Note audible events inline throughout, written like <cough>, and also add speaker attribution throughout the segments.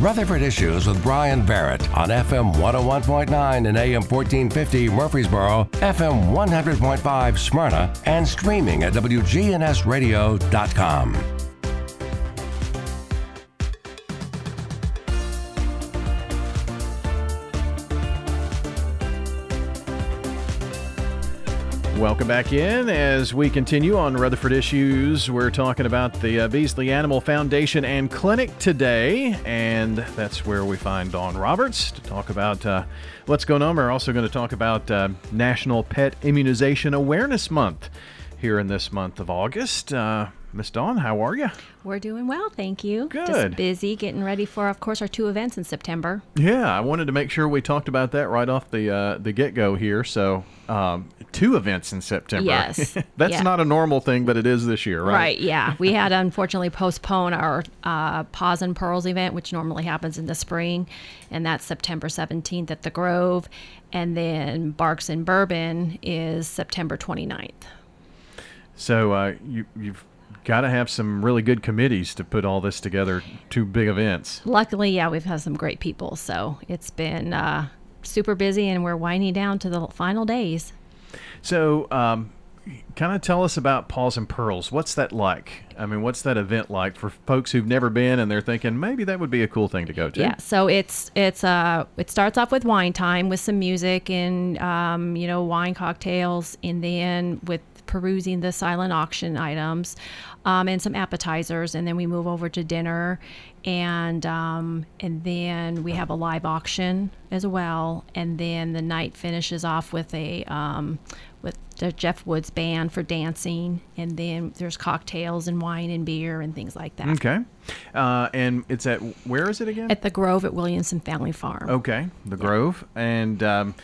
Speaker 1: Rutherford Issues with Brian Barrett on FM 101.9 and AM 1450 Murfreesboro, FM 100.5 Smyrna, and streaming at WGNSradio.com.
Speaker 2: Welcome back in as we continue on Rutherford Issues. We're talking about the uh, Beasley Animal Foundation and Clinic today, and that's where we find Dawn Roberts to talk about uh, what's going on. We're also going to talk about uh, National Pet Immunization Awareness Month here in this month of August. Uh, Miss Dawn, how are you?
Speaker 3: We're doing well, thank you.
Speaker 2: Good.
Speaker 3: Just busy getting ready for, of course, our two events in September.
Speaker 2: Yeah, I wanted to make sure we talked about that right off the uh, the get go here. So, um, two events in September.
Speaker 3: Yes. <laughs>
Speaker 2: That's
Speaker 3: Yeah.
Speaker 2: not a normal thing, but it is this year, right?
Speaker 3: Right, yeah. <laughs> We had unfortunately postpone our uh, Paws and Pearls event, which normally happens in the spring, and that's September 17th at the Grove. And then Barks and Bourbon is September 29th.
Speaker 2: So uh, you you've got to have some really good committees to put all this together. Two big events.
Speaker 3: Luckily, yeah, we've had some great people, so it's been uh, super busy, and we're winding down to the final days.
Speaker 2: So, um, kind of tell us about Paws and Pearls. What's that like? I mean, what's that event like for folks who've never been and they're thinking maybe that would be a cool thing to go to?
Speaker 3: Yeah, so it's it's uh it starts off with wine time with some music and um, you know wine cocktails, and then with perusing the silent auction items, um, and some appetizers, and then we move over to dinner, and um, and then we have a live auction as well, and then the night finishes off with a um, with the Jeff Woods band for dancing, and then there's cocktails and wine and beer and things like that.
Speaker 2: Okay. Uh, and it's at where is it again?
Speaker 3: At the Grove at Williamson Family Farm.
Speaker 2: okay, the Grove. And um,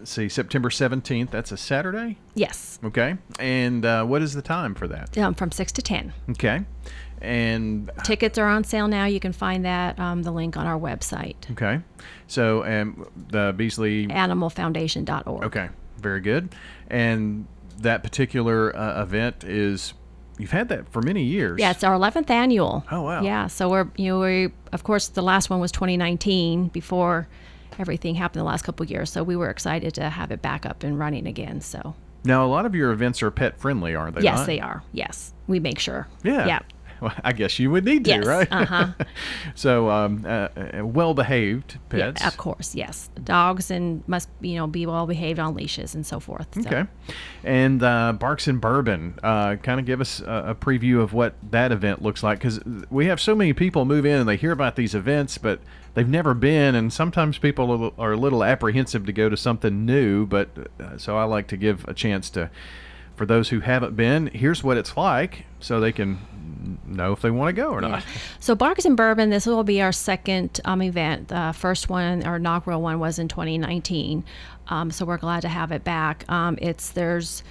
Speaker 2: let's see, September seventeenth. That's a Saturday.
Speaker 3: Yes.
Speaker 2: Okay. And uh, what is the time for that?
Speaker 3: um, from 6 to 10.
Speaker 2: Okay. And
Speaker 3: Tickets are on sale now. You can find that, um, the link on our website,
Speaker 2: okay, so um, the Beasley.
Speaker 3: animalfoundation.org.
Speaker 2: Okay, very good. And that particular uh, event is you've had that for many years.
Speaker 3: Yeah, it's our 11th annual.
Speaker 2: Oh, wow.
Speaker 3: Yeah, so we're, you know, we, of course, the last one was 2019 before everything happened the last couple of years. So we were excited to have it back up and running again. So,
Speaker 2: Now a lot of your events are pet friendly, aren't they?
Speaker 3: yes,
Speaker 2: not?
Speaker 3: they are. Yes, we make sure.
Speaker 2: Yeah.
Speaker 3: Yeah. <laughs>
Speaker 2: Well, I guess you would need to,
Speaker 3: Yes,
Speaker 2: right?
Speaker 3: uh-huh. <laughs>
Speaker 2: so, um, uh, uh, well-behaved
Speaker 3: Yeah,
Speaker 2: pets.
Speaker 3: of course, yes. Dogs and must, you know, be well behaved on leashes and so forth. So.
Speaker 2: Okay. And uh, Barks and Bourbon, uh, kind of give us a, a preview of what that event looks like because we have so many people move in and they hear about these events, but they've never been, and sometimes people are, a little- are a little apprehensive to go to something new. But uh, so I like to give a chance to, for those who haven't been, here's what it's like, so they can know if they want to go or
Speaker 3: Yeah.
Speaker 2: not.
Speaker 3: So Barks and Bourbon, this will be our second um, event. The first one, our inaugural one, was in 2019. Um, so we're glad to have it back. Um, it's there's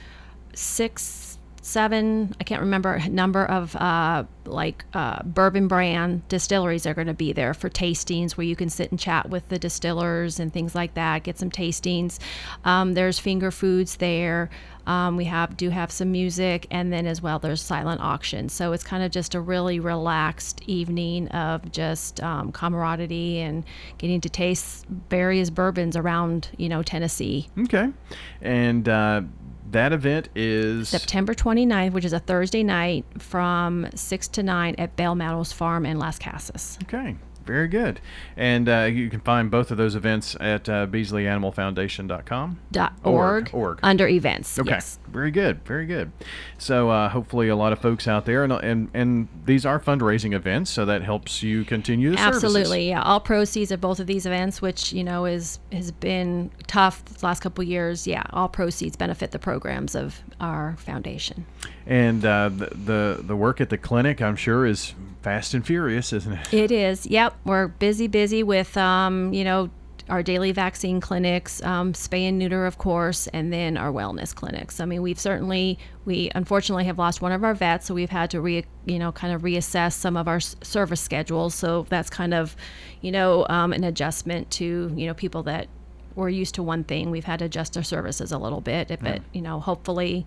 Speaker 3: six, seven, I can't remember number of uh, like uh, bourbon brand distilleries are going to be there for tastings where you can sit and chat with the distillers and things like that. Get some tastings. Um, there's finger foods there. Um, we have do have some music, and then as well there's silent auction. So it's kind of just a really relaxed evening of just um, camaraderie and getting to taste various bourbons around you know Tennessee.
Speaker 2: Okay. And uh, that event is
Speaker 3: September 29th, which is a Thursday night from 6 to 9 at Bell Meadows Farm in Lascassas.
Speaker 2: Okay, very good. And uh, you can find both of those events at uh, BeasleyAnimalFoundation.com.
Speaker 3: Dot
Speaker 2: Org,
Speaker 3: org,
Speaker 2: org.
Speaker 3: under events.
Speaker 2: Okay,
Speaker 3: Yes.
Speaker 2: very good, very good. So uh, hopefully a lot of folks out there, and, and and these are fundraising events, so that helps you continue the services.
Speaker 3: Absolutely, yeah. All proceeds of both of these events, which you know is has been tough the last couple of years. Yeah, all proceeds benefit the programs of our foundation.
Speaker 2: And uh, the, the the work at the clinic, I'm sure, is fast and furious, isn't it?
Speaker 3: It is. Yep, we're busy, busy with um, you know our daily vaccine clinics, um, spay and neuter, of course, and then our wellness clinics. I mean, we've certainly we unfortunately have lost one of our vets, so we've had to re you know kind of reassess some of our service schedules. So that's kind of you know um, an adjustment to you know people that were used to one thing. We've had to adjust our services a little bit, but you know hopefully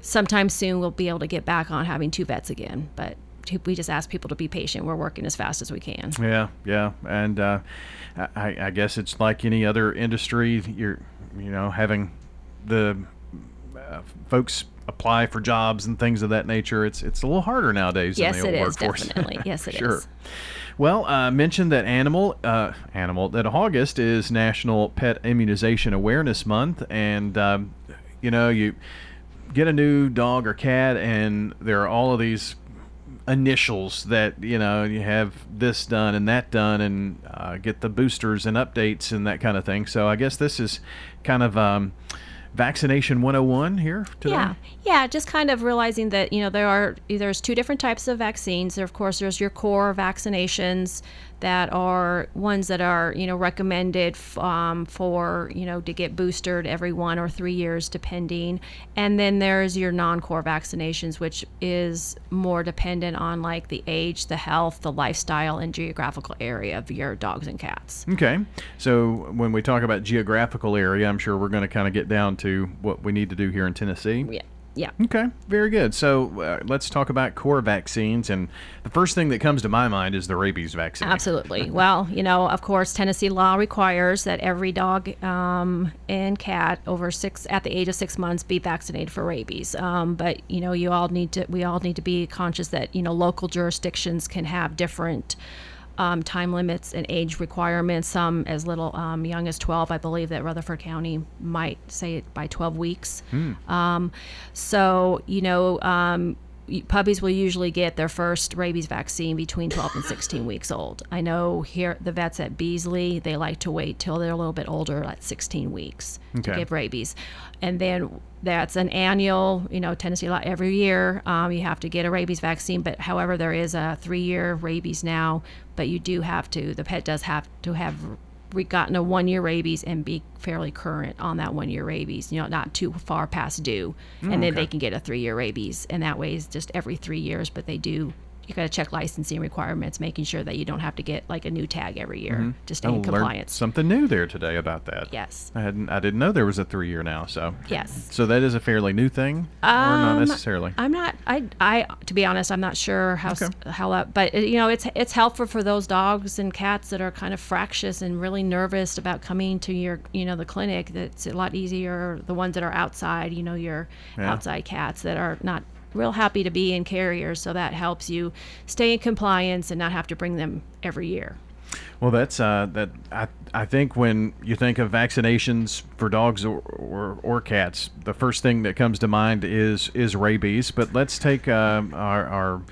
Speaker 3: sometime soon we'll be able to get back on having two vets again. But we just ask people to be patient. We're working as fast as we can.
Speaker 2: Yeah, yeah, and uh, I, I guess it's like any other industry. You're, you know, having the uh, folks apply for jobs and things of that nature. It's it's a little harder nowadays
Speaker 3: Yes,
Speaker 2: in the
Speaker 3: it
Speaker 2: old
Speaker 3: is,
Speaker 2: workforce.
Speaker 3: definitely. <laughs> Yes, it
Speaker 2: sure.
Speaker 3: is.
Speaker 2: Well, uh, mentioned that animal, uh, animal that August is National Pet Immunization Awareness Month, and um, you know you get a new dog or cat, and there are all of these initials that you know you have this done and that done, and uh, get the boosters and updates and that kind of thing. So I guess this is kind of um, vaccination 101 here today.
Speaker 3: Yeah, yeah, just kind of realizing that you know there are there's two different types of vaccines. Of course, there's your core vaccinations that are ones that are you know recommended f- um, for you know to get boosted every one or three years depending, and then there's your non-core vaccinations, which is more dependent on like the age, the health, the lifestyle, and geographical area of your dogs and cats.
Speaker 2: Okay. So when we talk about geographical area, I'm sure we're going to kind of get down to what we need to do here in Tennessee.
Speaker 3: Yeah, yeah.
Speaker 2: Okay, very good. So uh, let's talk about core vaccines. And the first thing that comes to my mind is the rabies vaccine.
Speaker 3: Absolutely. <laughs> well, you know, of course, Tennessee law requires that every dog um, and cat over six at the age of six months be vaccinated for rabies. Um, but you know, you all need to we all need to be conscious that you know local jurisdictions can have different. Um, time limits and age requirements. Some as little um, young as 12. I believe that Rutherford County might say it by 12 weeks. Um, so you know, um, puppies will usually get their first rabies vaccine between 12 and 16 <laughs> weeks old. I know here the vets at Beasley they like to wait till they're a little bit older, like 16 weeks,
Speaker 2: Okay.
Speaker 3: to give rabies, and then that's an annual. You know, Tennessee law every year um, you have to get a rabies vaccine. But however, there is a three-year rabies now, but you do have to. The pet does have to have re- gotten a one year rabies and be fairly current on that one year rabies, you know, not too far past due. and then mm,
Speaker 2: okay.
Speaker 3: they can get a three year rabies. And that way is just every three years, but they do, you got to check licensing requirements, making sure that you don't have to get like a new tag every year to stay
Speaker 2: I
Speaker 3: in compliance.
Speaker 2: something new there today about that.
Speaker 3: Yes.
Speaker 2: I hadn't. I didn't know there was a three year now. So.
Speaker 3: Yes.
Speaker 2: So that is a fairly new thing, or not
Speaker 3: Um,
Speaker 2: necessarily.
Speaker 3: I'm not. I. I. To be honest, I'm not sure how
Speaker 2: Okay.
Speaker 3: how that. But you know, it's it's helpful for those dogs and cats that are kind of fractious and really nervous about coming to your you know the clinic. That's a lot easier. The ones that are outside, you know, your
Speaker 2: Yeah.
Speaker 3: outside cats that are not real happy to be in carriers. So that helps you stay in compliance and not have to bring them every year.
Speaker 2: Well, that's uh, that. I I think when you think of vaccinations for dogs or, or, or cats, the first thing that comes to mind is is rabies. But let's take um, our our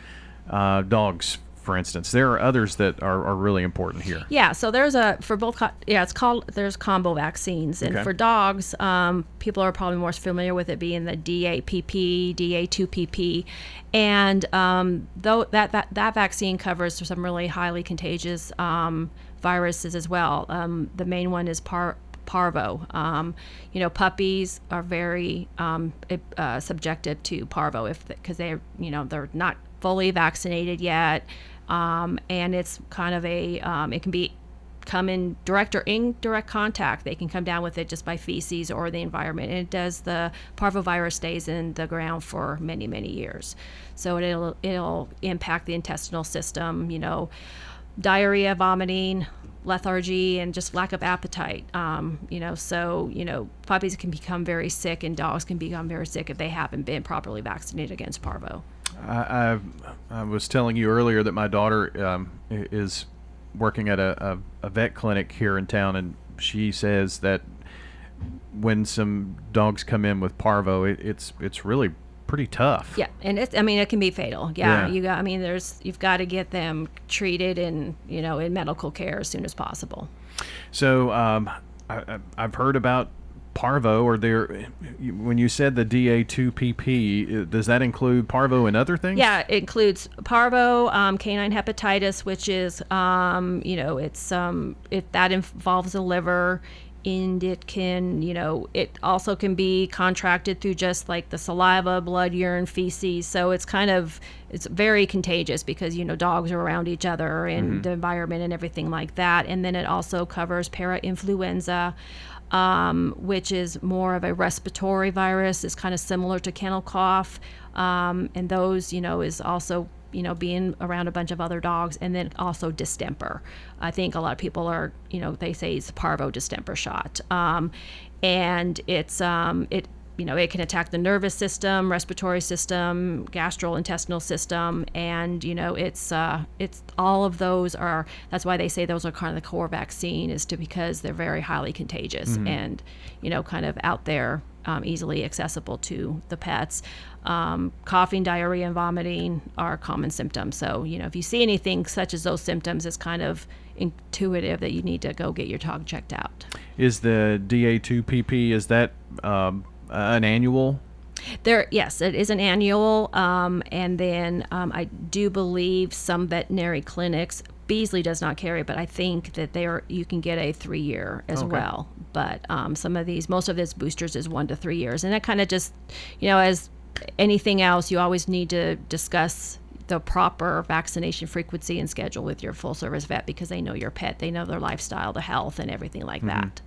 Speaker 2: uh, dogs for instance. There are others that are, are really important here.
Speaker 3: Yeah, so there's a for both. Co- yeah, it's called there's combo vaccines, and
Speaker 2: Okay.
Speaker 3: for dogs, um, people are probably more familiar with it being the DAPP, DA2PP, and um, though that, that that vaccine covers some really highly contagious um, viruses as well. Um, the main one is par. Parvo. Um, you know, puppies are very um, uh, subjected to parvo if because they, you know, they're not fully vaccinated yet, um, and it's kind of a um, it can be come in direct or indirect contact. They can come down with it just by feces or the environment. And it does the parvovirus stays in the ground for many many years, so it'll it'll impact the intestinal system. You know, diarrhea, vomiting, lethargy, and just lack of appetite. Um, you know, so you know puppies can become very sick and dogs can become very sick if they haven't been properly vaccinated against parvo.
Speaker 2: I, I, I was telling you earlier that my daughter um, is working at a, a, a vet clinic here in town, and she says that when some dogs come in with parvo, it, it's it's really pretty tough.
Speaker 3: Yeah, and it's I mean it can be fatal. Yeah,
Speaker 2: Yeah.
Speaker 3: you got I mean there's you've got to get them treated and you know in medical care as soon as possible.
Speaker 2: So um, I, I- I've heard about parvo, or there. When you said the DA2PP, uh, does that include parvo and other things?
Speaker 3: Yeah, it includes parvo, um, canine hepatitis, which is um, you know it's um, it that involves the liver. And it can, you know, it also can be contracted through just like the saliva, blood, urine, feces. So it's kind of, it's very contagious because, you know, dogs are around each other and the environment and everything like that. And then it also covers para-influenza, um, which is more of a respiratory virus. It's kind of similar to kennel cough. Um, and those, you know, is also you know, being around a bunch of other dogs, and then also distemper. I think a lot of people are, you know, they say it's parvo distemper shot, um, and it's um, it you know, it can attack the nervous system, respiratory system, gastrointestinal system, and you know, it's uh, it's all of those are. That's why they say those are kind of the core vaccine, is to because they're very highly contagious mm-hmm. and you know, kind of out there, um, easily accessible to the pets. Um, coughing, diarrhea, and vomiting are common symptoms. So you know, if you see anything such as those symptoms, it's kind of intuitive that you need to go get your dog checked out.
Speaker 2: Is the DA2PP is that um, an annual?
Speaker 3: There, yes, it is an annual, um, and then um, I do believe some veterinary clinics. Beasley does not carry, but I think that they are. You can get a three year as okay. well. But um, some of these, most of this boosters is one to three years, and that kind of just, you know, as anything else, you always need to discuss the proper vaccination frequency and schedule with your full service vet because they know your pet, they know their lifestyle, the health, and everything like mm-hmm. that.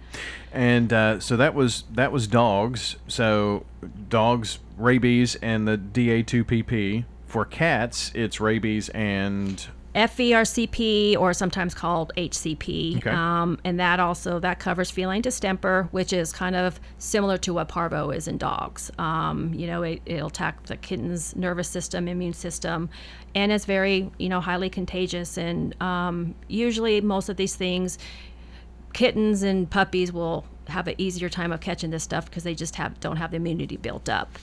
Speaker 2: And uh, so that was that was dogs. So dogs rabies and the DA2PP. For cats, it's rabies and
Speaker 3: FVRCP or sometimes called HCP, okay. um, and that also that covers feline distemper, which is kind of similar to what parvo is in dogs. Um, you know, it, will attack the kitten's nervous system, immune system, and it's very you know highly contagious. And um, usually, most of these things, kittens and puppies will have an easier time of catching this stuff because they just have don't have the immunity built up.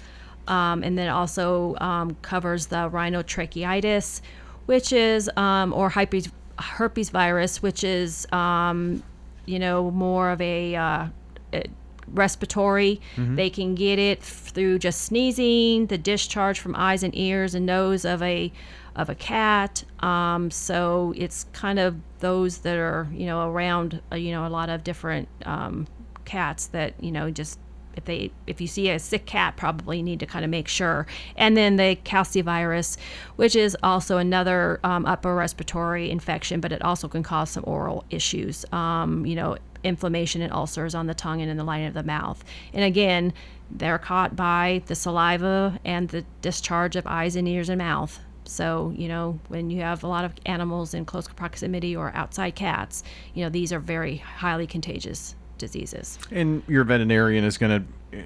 Speaker 3: Um, and then also um, covers the rhinotracheitis which is um, or herpes herpes virus, which is um, you know more of a, uh, a respiratory. Mm-hmm. They can get it through just sneezing, the discharge from eyes and ears and nose of a of a cat. Um, so it's kind of those that are you know around uh, you know a lot of different um, cats that you know just if they if you see a sick cat probably need to kind of make sure. And then the calicivirus which is also another um, upper respiratory infection but it also can cause some oral issues um, you know inflammation and ulcers on the tongue and in the lining of the mouth. And again they're caught by the saliva and the discharge of eyes and ears and mouth. So, you know, when you have a lot of animals in close proximity or outside cats, you know, these are very highly contagious diseases.
Speaker 2: And your veterinarian is going to uh,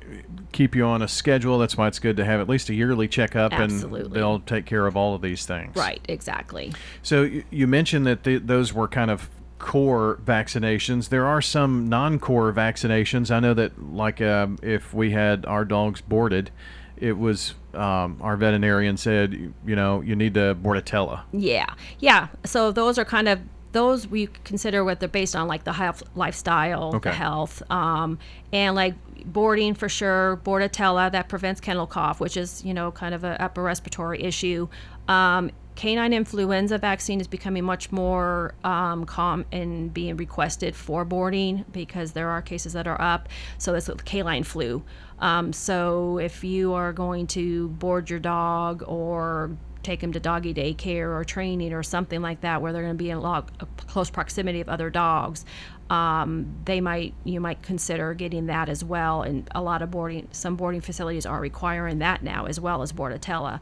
Speaker 2: keep you on a schedule. That's why it's good to have at least a yearly checkup, Absolutely. and they'll take care of all of these things.
Speaker 3: Right, exactly.
Speaker 2: So you mentioned that the, those were kind of core vaccinations. There are some non-core vaccinations. I know that, like, uh, if we had our dogs boarded, it was um, our veterinarian said, you know, you need the Bordetella.
Speaker 3: Yeah, yeah. So those are kind of those we consider what they're based on, like the health, lifestyle, okay. the health, um, and like boarding for sure, Bordetella that prevents kennel cough, which is you know kind of an upper respiratory issue. Um, canine influenza vaccine is becoming much more um, calm and being requested for boarding because there are cases that are up. So that's it's canine flu. Um, so if you are going to board your dog or take them to doggy daycare or training or something like that where they're going to be in of close proximity of other dogs um, they might you might consider getting that as well. And a lot of boarding some boarding facilities are requiring that now as well as bordetella.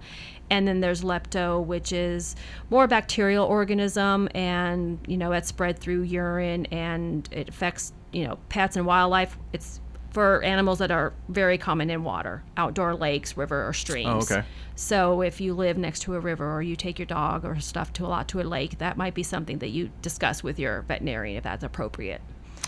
Speaker 3: And then there's lepto which is more bacterial organism and you know it's spread through urine and it affects you know pets and wildlife. It's for animals that are very common in water, outdoor lakes, river, or streams.
Speaker 2: Oh, okay.
Speaker 3: So if you live next to a river or you take your dog or stuff to a lot to a lake, that might be something that you discuss with your veterinarian if that's appropriate.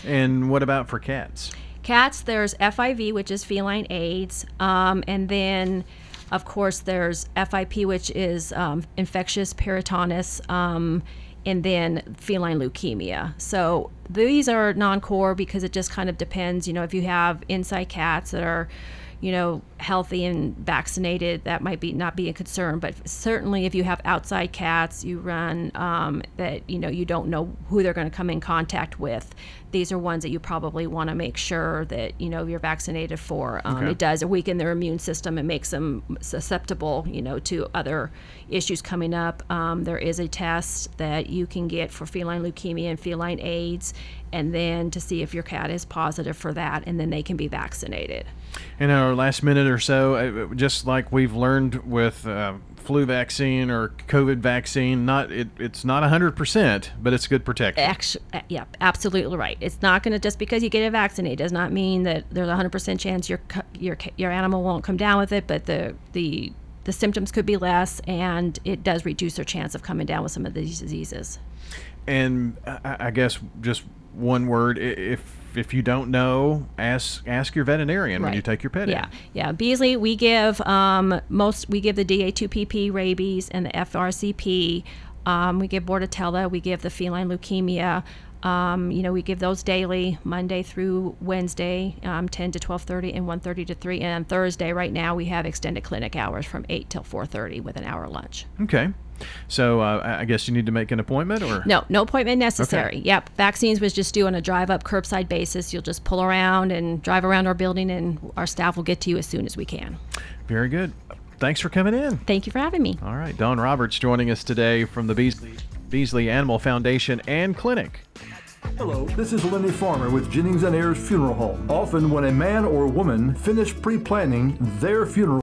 Speaker 2: And what about for cats?
Speaker 3: Cats, there's FIV, which is feline AIDS, um, and then of course there's FIP, which is um, infectious peritonitis. Um, and then feline leukemia. So these are non-core because it just kind of depends. You know, if you have inside cats that are you know, healthy and vaccinated, that might be not be a concern. But certainly, if you have outside cats, you run um, that you know you don't know who they're going to come in contact with. These are ones that you probably want to make sure that you know you're vaccinated for. Um, okay. It does weaken their immune system and makes them susceptible, you know, to other issues coming up. Um, there is a test that you can get for feline leukemia and feline AIDS, and then to see if your cat is positive for that, and then they can be vaccinated.
Speaker 2: In our last minute or so, uh, just like we've learned with uh, flu vaccine or COVID vaccine, not it, it's not 100%, but it's good protection.
Speaker 3: Actu- uh, yeah, absolutely right. It's not going to just because you get it vaccinated does not mean that there's a 100% chance your your your animal won't come down with it, but the the the symptoms could be less, and it does reduce their chance of coming down with some of these diseases.
Speaker 2: And I, I guess just one word, if if you don't know, ask ask your veterinarian when you take your pet
Speaker 3: Yeah,
Speaker 2: in.
Speaker 3: yeah. Beasley, we give um, most. We give the DA2PP rabies and the FRCP. Um, we give Bordetella. We give the feline leukemia. Um, you know, we give those daily, Monday through Wednesday, um, 10 to 12:30 and 1:30 to 3. And on Thursday, right now, we have extended clinic hours from 8 till 4:30 with an hour lunch.
Speaker 2: Okay. So uh, I guess you need to make an appointment, or
Speaker 3: No, no appointment necessary. Yep, vaccines was just due on a drive-up curbside basis. You'll just pull around and drive around our building, and our staff will get to you as soon as we can.
Speaker 2: very good. Thanks for coming in.
Speaker 3: Thank you for having me.
Speaker 2: All right, Dawn Roberts joining us today from the Beasley Beasley Animal Foundation and Clinic.
Speaker 4: Hello, this is Lenny Farmer with Jennings and Ayers Funeral Home. Often, when a man or woman finish pre planning their funeral,